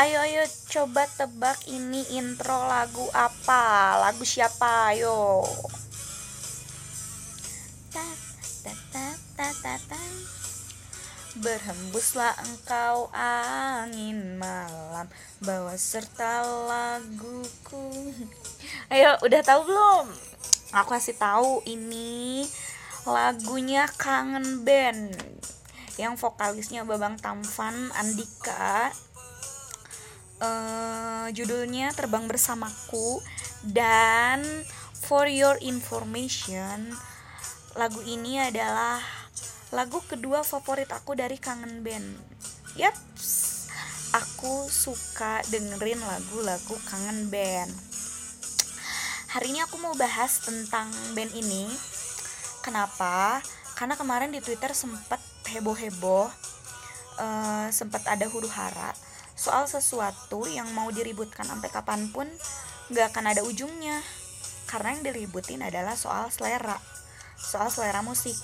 Ayo ayo coba tebak ini intro lagu apa? Lagu siapa? Ayo. Berhembuslah engkau angin malam Bawa serta laguku Ayo udah tahu belum? Aku kasih tahu ini lagunya Kangen Band yang vokalisnya Babang Tampan Andika uh, judulnya Terbang Bersamaku dan for your information lagu ini adalah lagu kedua favorit aku dari Kangen Band. Yap, aku suka dengerin lagu-lagu Kangen Band. Hari ini aku mau bahas tentang band ini. Kenapa? Karena kemarin di Twitter sempat heboh-heboh, uh, sempat ada huru hara soal sesuatu yang mau diributkan sampai kapan pun nggak akan ada ujungnya. Karena yang diributin adalah soal selera, soal selera musik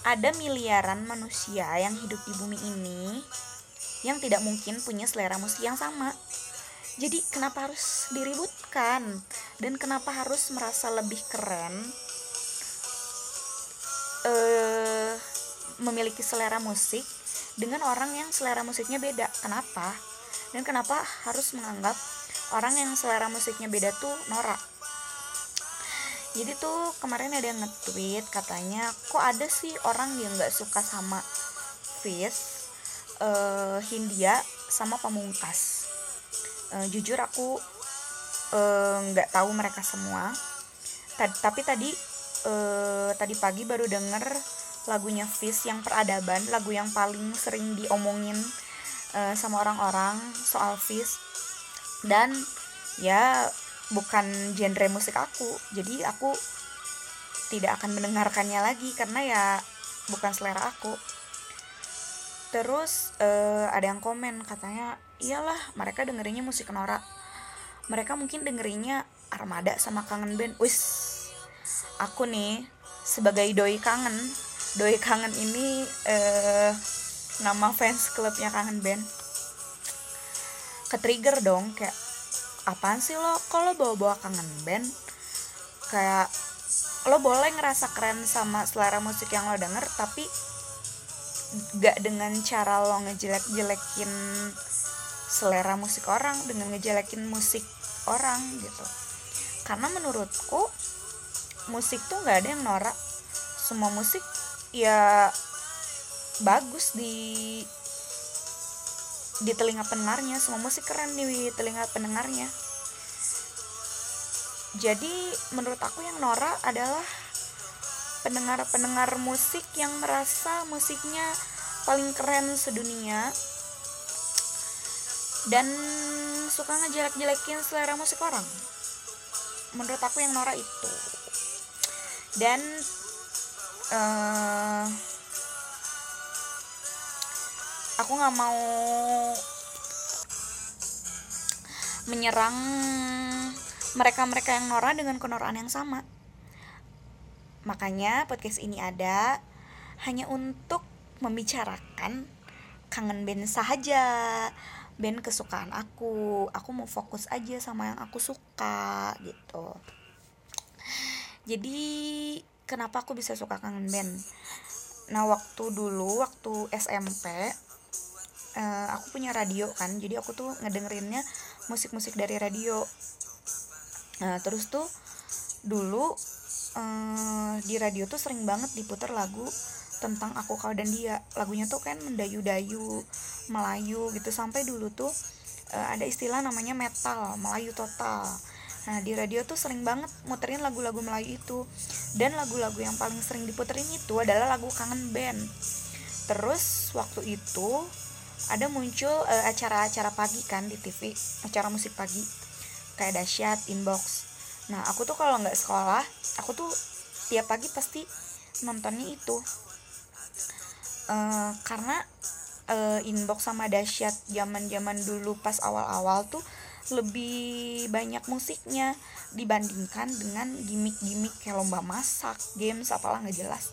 ada miliaran manusia yang hidup di bumi ini yang tidak mungkin punya selera musik yang sama. Jadi kenapa harus diributkan dan kenapa harus merasa lebih keren uh, memiliki selera musik dengan orang yang selera musiknya beda? Kenapa? Dan kenapa harus menganggap orang yang selera musiknya beda tuh norak? jadi tuh kemarin ada yang nge-tweet katanya kok ada sih orang yang nggak suka sama Fizz uh, Hindia sama Pamungkas uh, jujur aku nggak uh, tahu mereka semua tapi tadi uh, tadi pagi baru denger lagunya Fizz yang peradaban lagu yang paling sering diomongin uh, sama orang-orang soal Fizz. Dan ya bukan genre musik aku. Jadi aku tidak akan mendengarkannya lagi karena ya bukan selera aku. Terus uh, ada yang komen katanya iyalah mereka dengerinnya musik norak mereka mungkin dengerinnya armada sama kangen band. Wis aku nih sebagai doi kangen doi kangen ini uh, nama fans klubnya kangen band. Ke trigger dong kayak apaan sih lo? Kalau bawa-bawa kangen band? Kayak lo boleh ngerasa keren sama selera musik yang lo denger tapi gak dengan cara lo ngejelek-jelekin selera musik orang dengan ngejelekin musik orang gitu. Karena menurutku musik tuh gak ada yang norak. Semua musik ya bagus di di telinga pendengarnya. Semua musik keren di telinga pendengarnya. Jadi menurut aku yang Nora adalah pendengar-pendengar musik yang merasa musiknya paling keren sedunia. Dan suka ngejelek-jelekin selera musik orang. Menurut aku yang Nora itu. Dan uh, aku nggak mau menyerang mereka-mereka yang norak dengan kenoraan yang sama. Makanya podcast ini ada hanya untuk membicarakan kangen band saja band kesukaan aku. Aku mau fokus aja sama yang aku suka gitu. Jadi kenapa aku bisa suka kangen band? Nah waktu dulu waktu SMP uh, aku punya radio kan jadi aku tuh ngedengerinnya musik-musik dari radio. Nah terus tuh dulu uh, di radio tuh sering banget diputar lagu tentang aku kau dan dia. Lagunya tuh kan mendayu-dayu Melayu gitu. Sampai dulu tuh uh, ada istilah namanya metal Melayu total Nah di radio tuh sering banget muterin lagu-lagu Melayu itu. Dan lagu-lagu yang paling sering diputerin itu adalah lagu kangen band. Terus waktu itu ada muncul uh, acara-acara pagi kan di TV acara musik pagi. Kayak dahsyat inbox. Nah aku tuh kalau nggak sekolah aku tuh tiap pagi pasti nontonnya itu. Uh, karena uh, inbox sama dahsyat zaman zaman dulu pas awal-awal tuh lebih banyak musiknya dibandingkan dengan gimmick-gimmick kayak lomba masak games apalah nggak jelas.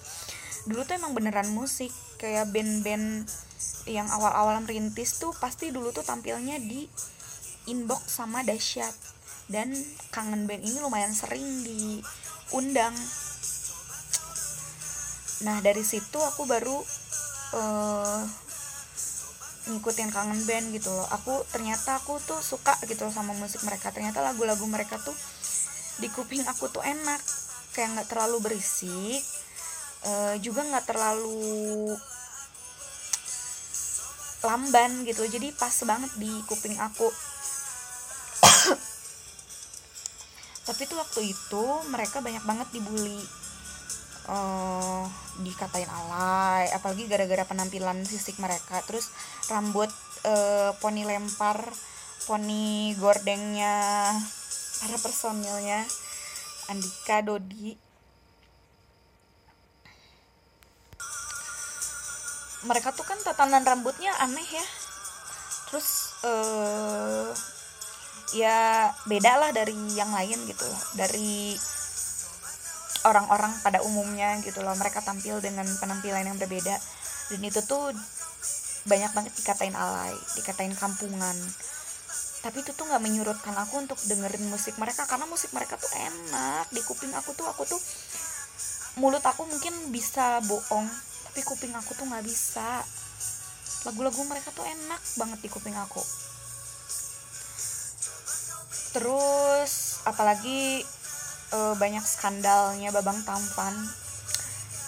Dulu tuh emang beneran musik kayak band-band yang awal-awal merintis tuh pasti dulu tuh tampilnya di inbox sama dahsyat. Dan kangen band ini lumayan sering diundang. Nah dari situ aku baru uh, ngikutin kangen band gitu loh. Aku ternyata aku tuh suka gitu loh sama musik mereka. Ternyata lagu-lagu mereka tuh di kuping aku tuh enak. Kayak nggak terlalu berisik uh, juga nggak terlalu lamban gitu. Jadi pas banget di kuping aku. Tapi tuh waktu itu mereka banyak banget dibully uh, dikatain alay apalagi gara-gara penampilan fisik mereka. Terus rambut uh, poni lempar poni gordengnya para personilnya Andika Dodi. Mereka tuh kan tatanan rambutnya aneh ya. Terus uh, ya beda lah dari yang lain gitu. Dari orang-orang pada umumnya gitu loh. Mereka tampil dengan penampilan yang berbeda. Dan itu tuh banyak banget dikatain alay dikatain kampungan. Tapi itu tuh nggak menyurutkan aku untuk dengerin musik mereka karena musik mereka tuh enak. Di kuping aku tuh aku tuh mulut aku mungkin bisa bohong tapi kuping aku tuh nggak bisa. Lagu-lagu mereka tuh enak banget di kuping aku. Terus apalagi uh, banyak skandalnya babang tampan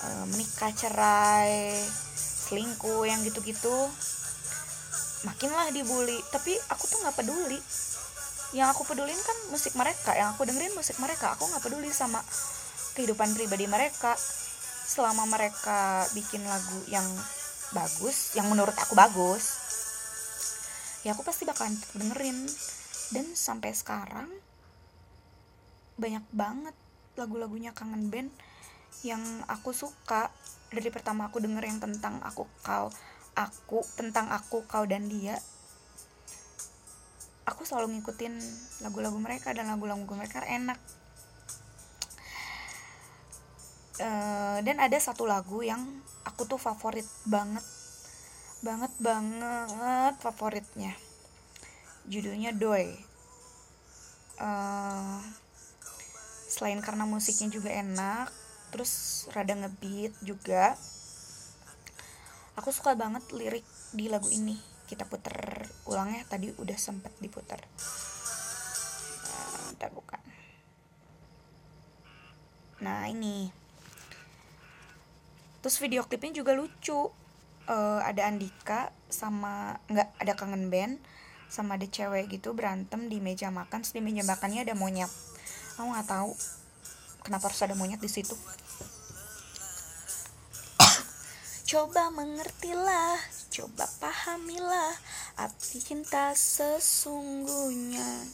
uh, menikah cerai selingkuh yang gitu-gitu. Makinlah dibully. Tapi aku tuh nggak peduli. Yang aku pedulin kan musik mereka. Yang aku dengerin musik mereka. Aku nggak peduli sama kehidupan pribadi mereka. Selama mereka bikin lagu yang bagus yang menurut aku bagus ya aku pasti bakalan dengerin. Dan sampai sekarang banyak banget lagu-lagunya kangen band yang aku suka. Dari pertama aku denger yang tentang aku kau aku tentang aku kau dan dia. Aku selalu ngikutin lagu-lagu mereka dan lagu-lagu mereka enak. Uh, dan ada satu lagu yang aku tuh favorit banget. Banget banget favoritnya. Judulnya Doi uh, selain karena musiknya juga enak terus rada ngebeat juga aku suka banget lirik di lagu ini. Kita puter ulang ya tadi udah sempet diputer. Nah, bukan nah ini. Terus video klipnya juga lucu. Uh, ada Andika sama nggak ada kangen band sama ada cewek gitu berantem di meja makan terus di meja makannya ada monyet aku nggak tahu kenapa harus ada monyet di situ. Coba mengertilah coba pahamilah arti cinta sesungguhnya.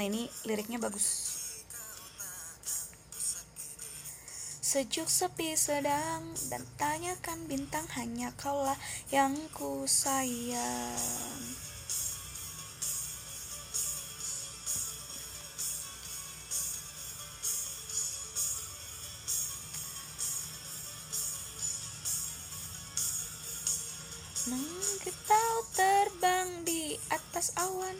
Nah ini liriknya bagus. Sejuk sepi sedang dan tanyakan bintang hanya kaulah yang ku sayang Menggetau terbang di atas awan.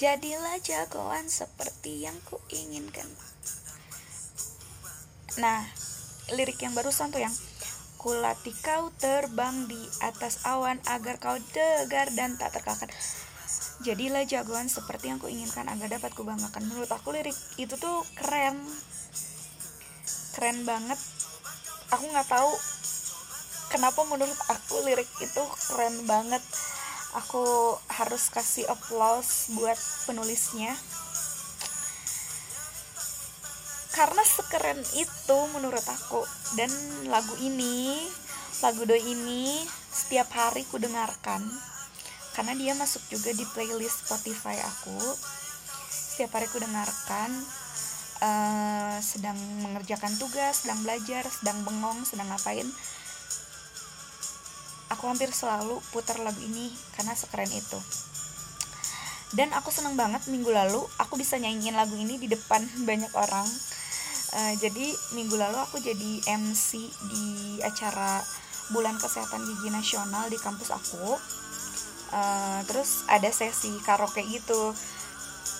Jadilah jagoan seperti yang kuinginkan. Nah, lirik yang barusan tuh yang Kulati kau terbang di atas awan agar kau tegar dan tak terkalahkan. Jadilah jagoan seperti yang kuinginkan agar dapat kubanggakan. Menurut aku lirik itu tuh keren. Keren banget aku nggak tahu kenapa menurut aku lirik itu keren banget. Aku harus kasih applause buat penulisnya. Karena sekeren itu menurut aku. Dan lagu ini lagu doi ini setiap hari ku dengarkan karena dia masuk juga di playlist Spotify aku. Setiap hari ku dengarkan uh, sedang mengerjakan tugas, sedang belajar, sedang bengong, sedang ngapain. Aku hampir selalu putar lagu ini karena sekeren itu. dan aku seneng banget minggu lalu aku bisa nyanyiin lagu ini di depan banyak orang uh, jadi minggu lalu aku jadi MC di acara bulan kesehatan gigi nasional di kampus aku uh, terus ada sesi karaoke gitu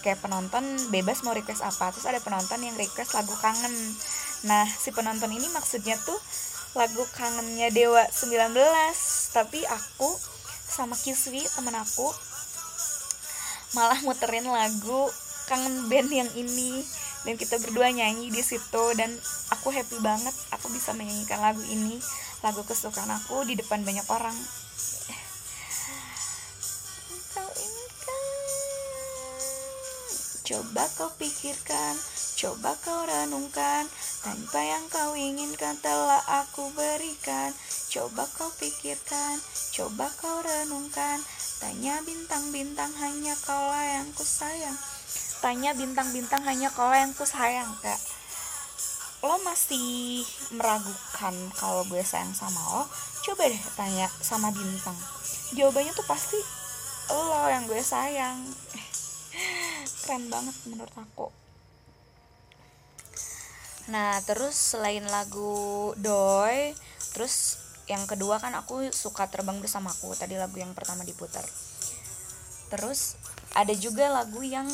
kayak penonton bebas mau request apa terus ada penonton yang request lagu kangen. Nah si penonton ini maksudnya tuh lagu kangennya Dewa 19 tapi aku sama Kiswi temen aku malah muterin lagu kangen band yang ini. Dan kita berdua nyanyi di situ dan aku happy banget aku bisa menyanyikan lagu ini lagu kesukaan aku di depan banyak orang Coba kau pikirkan, coba kau renungkan Tanpa yang kau inginkan telah aku berikan. Coba kau pikirkan, coba kau renungkan Tanya bintang-bintang hanya kaulah yang ku sayang Tanya bintang-bintang hanya kaulah yang ku sayang kak. Lo masih meragukan kalau gue sayang sama lo? Coba deh tanya sama bintang. Jawabannya tuh pasti lo yang gue sayang keren banget menurut aku. Nah terus selain lagu Doi terus yang kedua kan aku suka terbang bersamaku tadi lagu yang pertama diputar. Terus ada juga lagu yang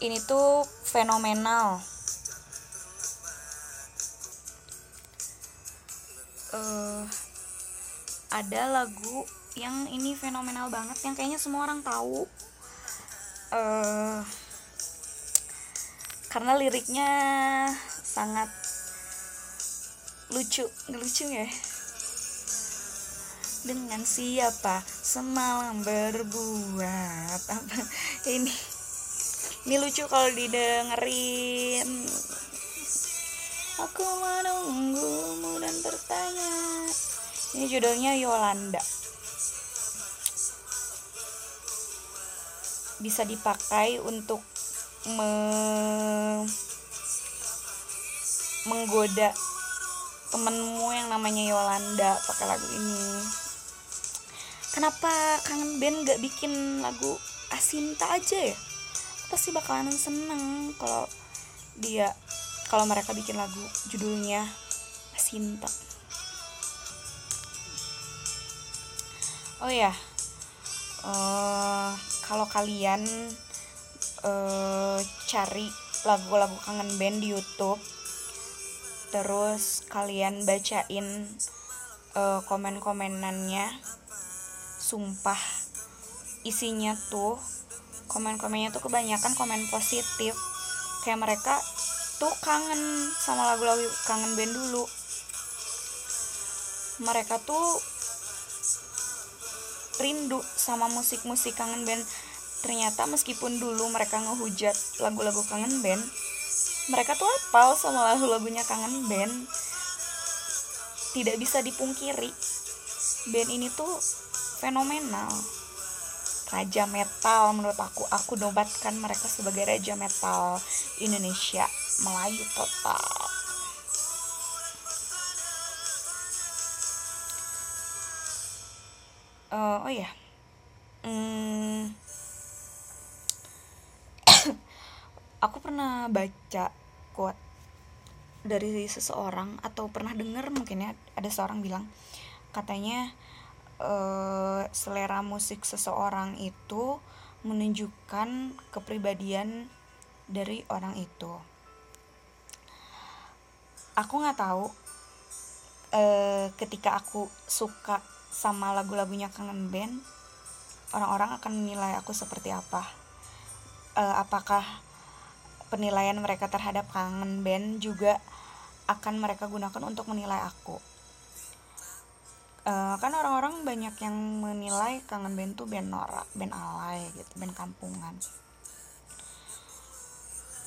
ini tuh fenomenal. Uh, ada lagu yang ini fenomenal banget yang kayaknya semua orang tahu uh, karena liriknya sangat lucu lucu ya? Dengan siapa semalam berbuat apa? Ini ini lucu kalau didengerin. Aku menunggumu dan bertanya ini judulnya Yolanda bisa dipakai untuk me menggoda temenmu yang namanya Yolanda pakai lagu ini. Kenapa kangen band gak bikin lagu Asinta aja ya? Pasti bakalan seneng kalau dia kalau mereka bikin lagu judulnya Asinta. Oh ya uh, kalau kalian uh, cari lagu-lagu kangen band di YouTube terus kalian bacain uh, komen-komenannya sumpah isinya tuh komen-komennya tuh kebanyakan komen positif. Kayak mereka tuh kangen sama lagu-lagu kangen band dulu. Mereka tuh rindu sama musik-musik kangen band ternyata meskipun dulu mereka ngehujat lagu-lagu kangen band mereka tuh hafal sama lagu-lagunya kangen band. Tidak bisa dipungkiri band ini tuh fenomenal. Raja metal menurut aku. Aku nobatkan mereka sebagai raja metal Indonesia Melayu total. Uh, oh ya hmm, aku pernah baca quote dari seseorang atau pernah dengar mungkin ya ada seorang bilang katanya uh, selera musik seseorang itu menunjukkan kepribadian dari orang itu. Aku nggak tahu uh, ketika aku suka sama lagu-lagunya kangen band orang-orang akan menilai aku seperti apa. Uh, apakah penilaian mereka terhadap kangen band juga akan mereka gunakan untuk menilai aku. Uh, kan orang-orang banyak yang menilai kangen band tuh band norak band alay gitu band kampungan.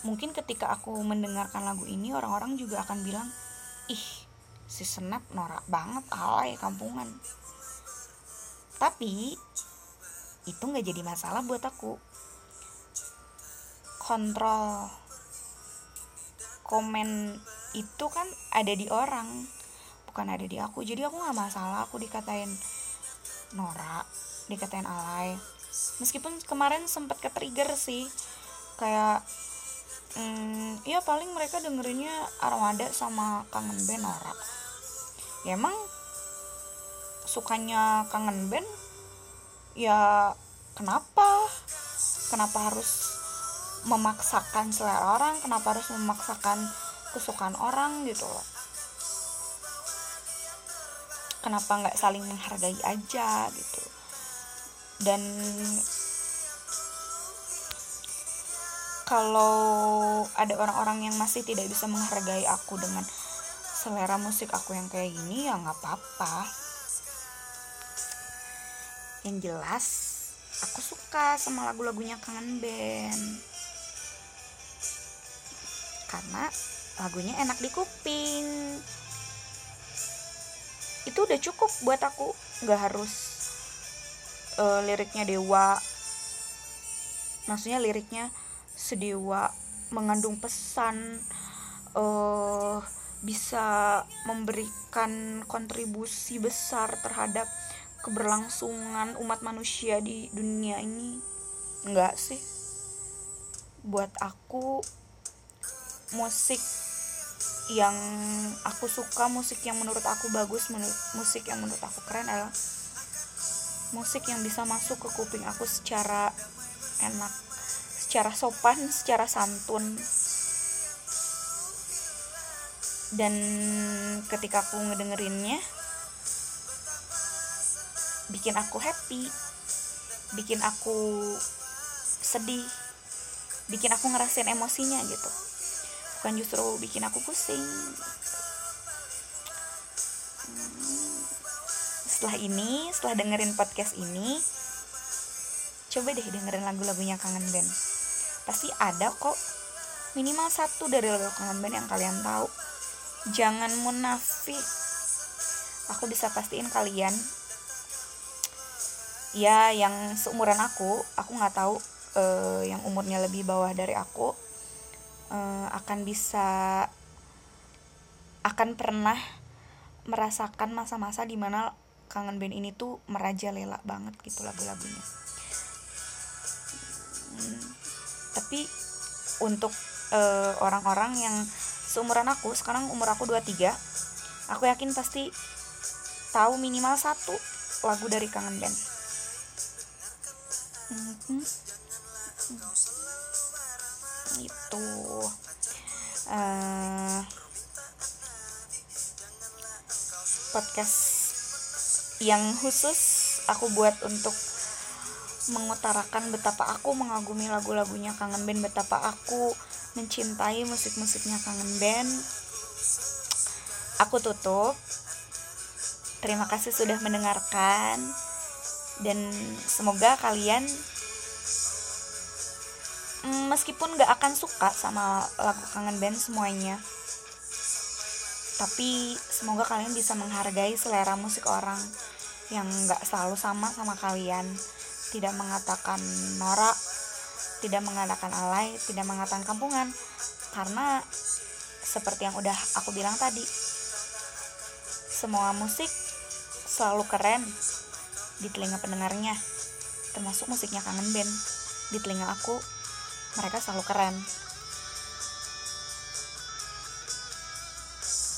Mungkin ketika aku mendengarkan lagu ini orang-orang juga akan bilang ih si Snap norak banget alay kampungan. Tapi itu nggak jadi masalah buat aku kontrol. Komen itu kan ada di orang bukan ada di aku. Jadi aku nggak masalah aku dikatain norak dikatain alay. Meskipun kemarin sempat ke trigger sih kayak hmm, ya paling mereka dengerinnya Armada sama kangen band Nora. Ya emang sukanya kangen band ya kenapa? Kenapa harus memaksakan selera orang kenapa harus memaksakan kesukaan orang gitu loh. Kenapa nggak saling menghargai aja gitu. Dan kalau ada orang-orang yang masih tidak bisa menghargai aku dengan selera musik aku yang kayak gini ya nggak apa-apa. Yang jelas aku suka sama lagu-lagunya kangen band karena lagunya enak di kuping itu udah cukup buat aku. Nggak harus uh, liriknya dewa. Maksudnya liriknya sedewa mengandung pesan uh, bisa memberikan kontribusi besar terhadap keberlangsungan umat manusia di dunia ini. Enggak sih. Buat aku musik yang aku suka musik yang menurut aku bagus menurut musik yang menurut aku keren adalah musik yang bisa masuk ke kuping aku secara enak secara sopan secara santun. Dan ketika aku ngedengerinnya bikin aku happy bikin aku sedih bikin aku ngerasain emosinya gitu bukan justru bikin aku pusing. Hmm, setelah ini setelah dengerin podcast ini coba deh dengerin lagu-lagunya kangen band. Pasti ada kok. Minimal satu dari lagu kangen band yang kalian tahu. Jangan munafik. Aku bisa pastiin kalian. Ya yang seumuran aku aku nggak tahu uh, yang umurnya lebih bawah dari aku uh, akan bisa akan pernah merasakan masa-masa di mana kangen band ini tuh merajalela banget gitu lagu-lagunya hmm tapi untuk uh, orang-orang yang seumuran aku sekarang umur aku 23 aku yakin pasti tahu minimal satu lagu dari kangen band hmm. Itu uh, podcast yang khusus aku buat untuk mengutarakan betapa aku mengagumi lagu-lagunya kangen band betapa aku mencintai musik-musiknya kangen band. Aku tutup. Terima kasih sudah mendengarkan. Dan semoga kalian meskipun gak akan suka sama lagu kangen band semuanya tapi semoga kalian bisa menghargai selera musik orang yang gak selalu sama sama kalian tidak mengatakan norak, tidak mengatakan alay, tidak mengatakan kampungan, karena seperti yang udah aku bilang tadi, semua musik selalu keren di telinga pendengarnya, termasuk musiknya kangen band. Di telinga aku, mereka selalu keren.